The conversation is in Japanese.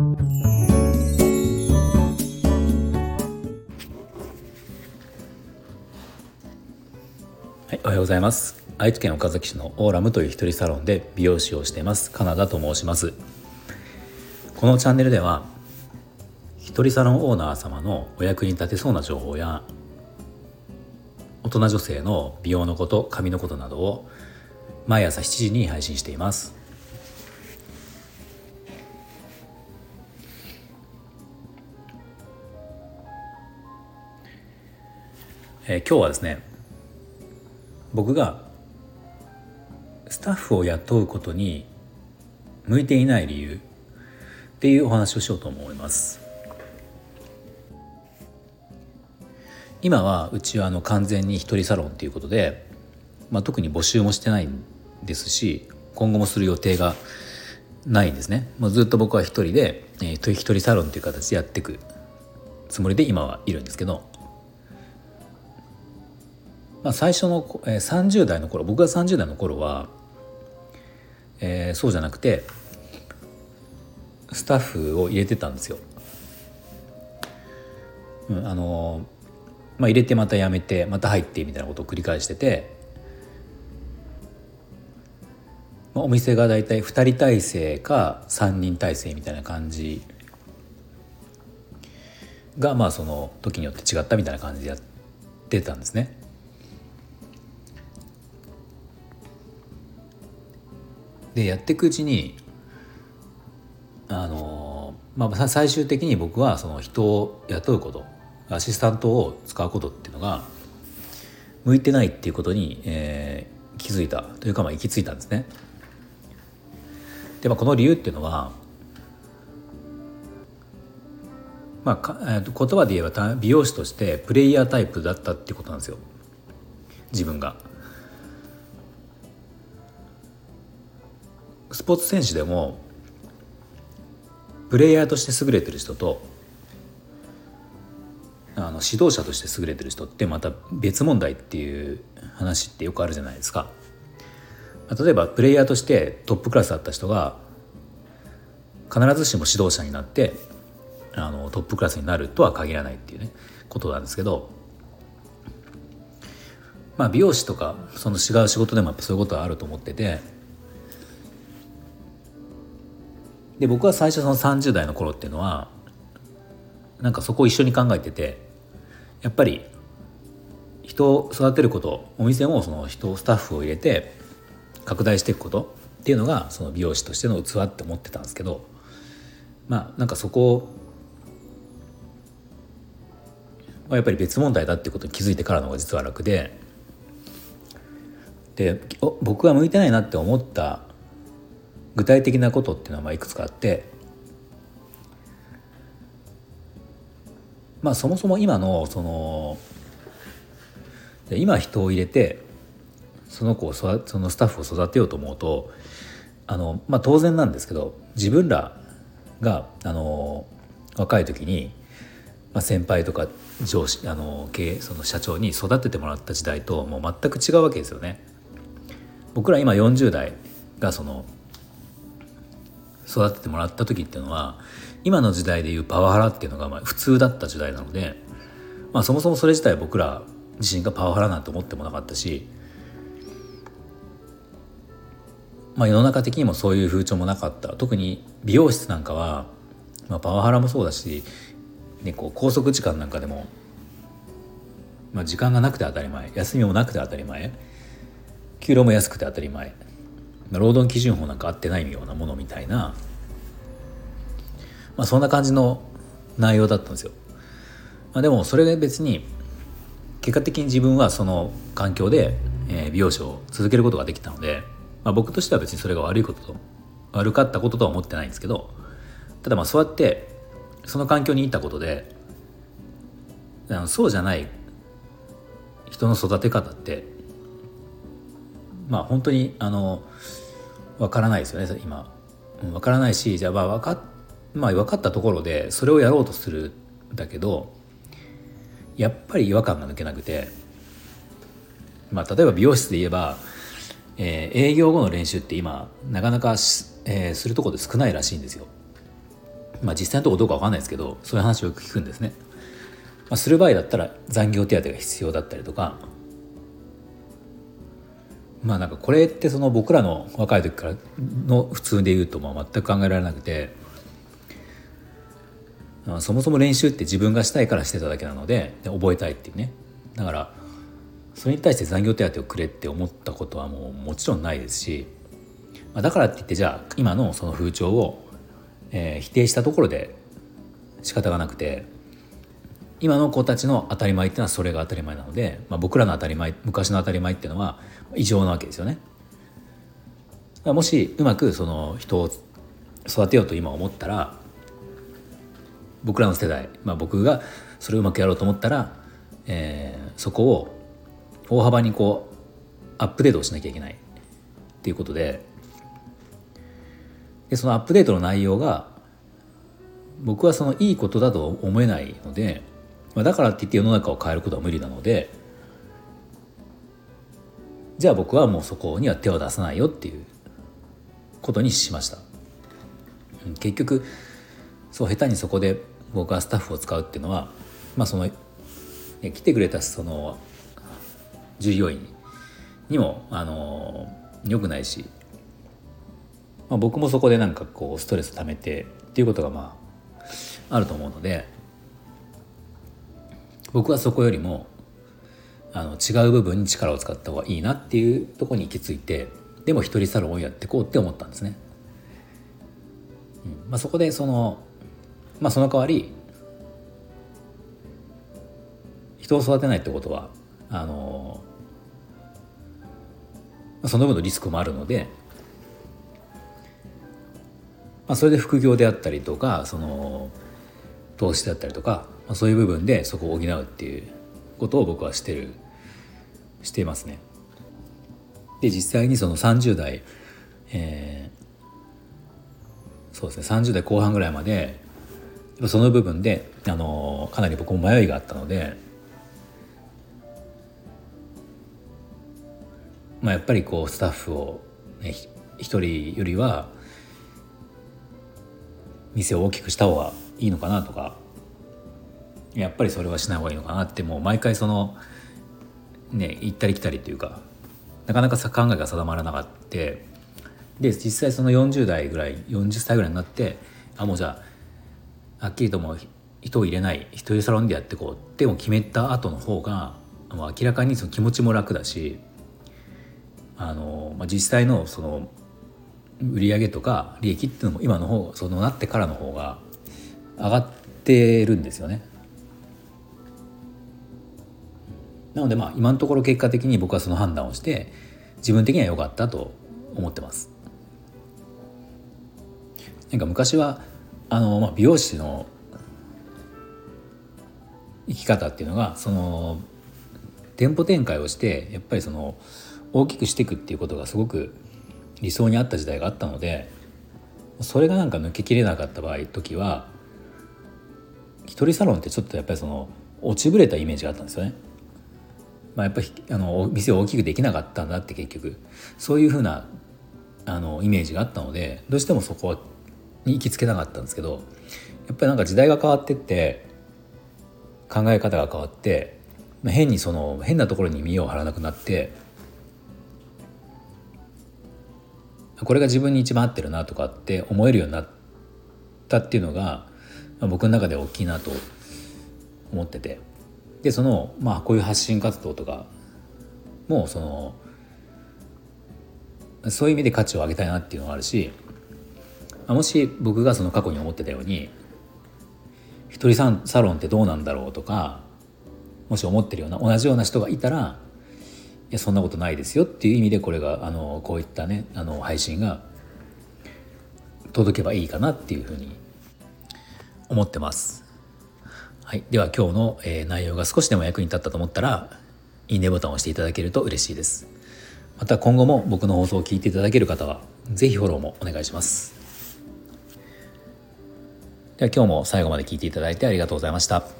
はい、おはようございます。愛知県岡崎市のオーラムという一人サロンで美容師をしています。カナダと申します。このチャンネルでは一人サロンオーナー様のお役に立てそうな情報や大人女性の美容のこと髪のことなどを毎朝7時に配信しています。えー、今日はですね僕がスタッフを雇うことに向いていない理由っていうお話をしようと思います。今はうちはあの完全に一人サロンっていうことで、まあ、特に募集もしてないんですし今後もする予定がないんですね、まあ、ずっと僕は一人で、えー、一人サロンという形でやっていくつもりで今はいるんですけど、まあ、最初の、えー、30代の頃僕が30代の頃は、えー、そうじゃなくてスタッフを入れてたんですよ。うん、あのまあ、入れてまたやめてまた入ってみたいなことを繰り返してて、まあ、お店が大体2人体制か3人体制みたいな感じがまあその時によって違ったみたいな感じでやってたんですね。でやっていくうちにあの、まあ、最終的に僕はその人を雇うことアシスタントを使うことっていうのが向いてないっていうことに、えー、気づいたというかまあ行き着いたんですね。で、まあ、この理由っていうのは、まあか、言葉で言えば美容師としてプレイヤータイプだったっていうことなんですよ自分が。スポーツ選手でもプレイヤーとして優れてる人とあの指導者として優れてる人ってまた別問題っていう話ってよくあるじゃないですか。例えばプレイヤーとしてトップクラスだった人が必ずしも指導者になってあのトップクラスになるとは限らないっていうねことなんですけどまあ美容師とかその違う仕事でもやっぱそういうことはあると思っててで僕は最初の30代の頃っていうのはなんかそこを一緒に考えててやっぱり人を育てることお店もその人スタッフを入れて拡大していくことっていうのがその美容師としての器って思ってたんですけどまあなんかそこはやっぱり別問題だっていうことに気づいてからの方が実は楽でで僕が向いてないなって思った具体的なことっていうのはまあいくつかあってまあそもそも今のその今人を入れてその子をそのスタッフを育てようと思うとあの、まあ、当然なんですけど自分らがあの若い時に、まあ、先輩とか上司あの経営その社長に育ててもらった時代ともう全く違うわけですよね。僕ら今40代がその育ててもらった時っていうのは今の時代でいうパワハラっていうのがまあ普通だった時代なので、まあ、そもそもそれ自体僕ら自身がパワハラなんて思ってもなかったし、まあ、世の中的にもそういう風潮もなかった。特に美容室なんかは、まあ、パワハラもそうだし、ね、こう拘束時間なんかでも、まあ、時間がなくて当たり前休みもなくて当たり前給料も安くて当たり前労働基準法なんか合ってないようなものみたいなまあ、そんな感じの内容だったんですよ。まあ、でもそれが別に結果的に自分はその環境で、美容師を続けることができたので、まあ、僕としては別にそれが悪いことと悪かったこととは思ってないんですけどただまあそうやってその環境にいたことでそうじゃない人の育て方ってまあ本当にあの分からないですよね今。分からないしじゃあまあ分かまあ分かったところでそれをやろうとするんだけどやっぱり違和感が抜けなくて、まあ、例えば美容室で言えば、えー、営業後の練習って今なかなか、えー、するところで少ないらしいんですよ。まあ実際のところどうか分かんないですけどそういう話をよく聞くんですね。まあ、する場合だったら残業手当が必要だったりとかまあなんかこれってその僕らの若い時からの普通で言うとまあ全く考えられなくてそもそも練習って自分がしたいからしてただけなのでで覚えたいっていうね。だからそれに対して残業手当をくれって思ったことはもうもちろんないですし、まあ、だからって言ってじゃあ今のその風潮を、えー、否定したところで仕方がなくて今の子たちの当たり前っていうのはそれが当たり前なので、まあ、僕らの当たり前昔の当たり前っていうのは異常なわけですよね。もしうまくその人を育てようと今思ったら僕らの世代、まあ、僕がそれをうまくやろうと思ったら、えー、そこを大幅にこうアップデートをしなきゃいけないっていうことででそのアップデートの内容が僕はそのいいことだと思えないので、まあ、だからって言って世の中を変えることは無理なのでじゃあ僕はもうそこには手を出さないよっていうことにしました。結局そう下手にそこで僕はスタッフを使うっていうのはまあその、来てくれたその従業員にもあの良くないし、まあ、僕もそこでなんかこうストレス溜めてっていうことがまああると思うので僕はそこよりもあの違う部分に力を使った方がいいなっていうとこに行き着いてでも一人サロンをやっていこうって思ったんですね。まあ、そこでその、まあ、その代わり人を育てないってことはあのその分のリスクもあるので、まあ、それで副業であったりとかその投資であったりとか、まあ、そういう部分でそこを補うっていうことを僕はしてるしていますね。で実際にその30代、えー、そうですね30代後半ぐらいまでその部分で、あのかなり僕も迷いがあったので、まあ、やっぱりこうスタッフを、ね、一人よりは店を大きくした方がいいのかなとかやっぱりそれはしない方がいいのかなってもう毎回そのね行ったり来たりっていうかなかなか考えが定まらなかったで実際その40代ぐらい40歳ぐらいになってあもうじゃあはっきりとも人を入れない一人サロンでやっていこうっても決めた後の方がもう明らかにその気持ちも楽だしあの、まあ、実際のその売上とか利益っていうのも今の方そのなってからの方が上がってるんですよね。なのでまあ今のところ結果的に僕はその判断をして自分的には良かったと思ってます。なんか昔はあの、まあ、美容師の生き方っていうのがその店舗展開をしてやっぱりその大きくしていくっていうことがすごく理想にあった時代があったのでそれがなんか抜けきれなかった場合時は一人サロンってちょっとやっぱりその落ちぶれたイメージがあったんですよね。まあ、やっぱりあの店を大きくできなかったんだって結局。そういうふうなあのイメージがあったのでどうしてもそこに行きつけなかったんですけどやっぱりなんか時代が変わってって考え方が変わって変にその変なところに身を張らなくなってこれが自分に一番合ってるなとかって思えるようになったっていうのが、僕の中で大きいなと思ってて。でそのまあこういう発信活動とかもそのそういう意味で価値を上げたいなっていうのがあるしもし僕がその過去に思ってたように一人サロンってどうなんだろうとかもし思ってるような同じような人がいたらいやそんなことないですよっていう意味でこれがあのこういったねあの配信が届けばいいかなっていうふうに思ってます。はい、では今日の、え、内容が少しでも役に立ったと思ったらいいねボタンを押していただけると嬉しいです。また今後も僕の放送を聞いていただける方は是非フォローもお願いします。では今日も最後まで聞いていただいてありがとうございました。